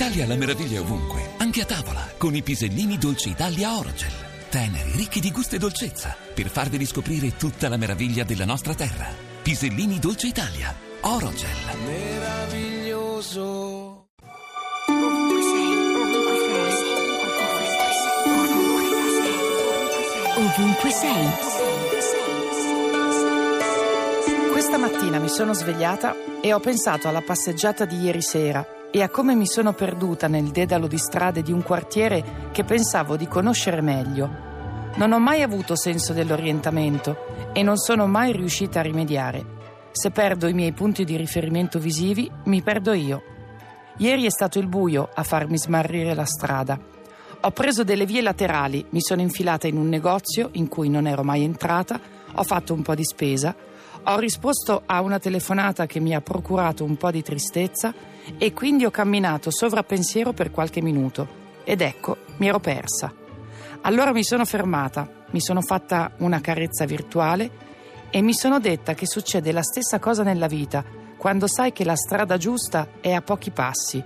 Italia la meraviglia è ovunque, anche a tavola, con i pisellini Dolce Italia Orogel. Teneri, ricchi di gusto e dolcezza, per farvi riscoprire tutta la meraviglia della nostra terra. Pisellini Dolce Italia Orogel. Meraviglioso. Ovunque sei. Questa mattina mi sono svegliata e ho pensato alla passeggiata di ieri sera e a come mi sono perduta nel dedalo di strade di un quartiere che pensavo di conoscere meglio. Non ho mai avuto senso dell'orientamento e non sono mai riuscita a rimediare. Se perdo i miei punti di riferimento visivi, mi perdo io. Ieri è stato il buio a farmi smarrire la strada. Ho preso delle vie laterali, mi sono infilata in un negozio in cui non ero mai entrata, ho fatto un po' di spesa, ho risposto a una telefonata che mi ha procurato un po' di tristezza e quindi ho camminato sovrappensiero per qualche minuto. Ed ecco, mi ero persa. Allora mi sono fermata, mi sono fatta una carezza virtuale e mi sono detta che succede la stessa cosa nella vita quando sai che la strada giusta è a pochi passi.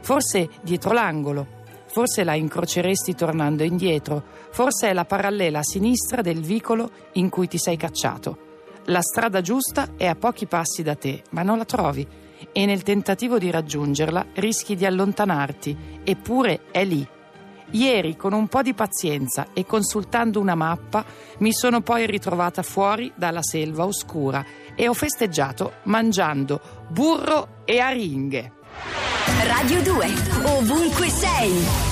Forse dietro l'angolo, forse la incroceresti tornando indietro, forse è la parallela a sinistra del vicolo in cui ti sei cacciato. La strada giusta è a pochi passi da te, ma non la trovi e nel tentativo di raggiungerla rischi di allontanarti, eppure è lì. Ieri, con un po' di pazienza e consultando una mappa, mi sono poi ritrovata fuori dalla selva oscura e ho festeggiato mangiando burro e aringhe. Radio 2. Ovunque sei.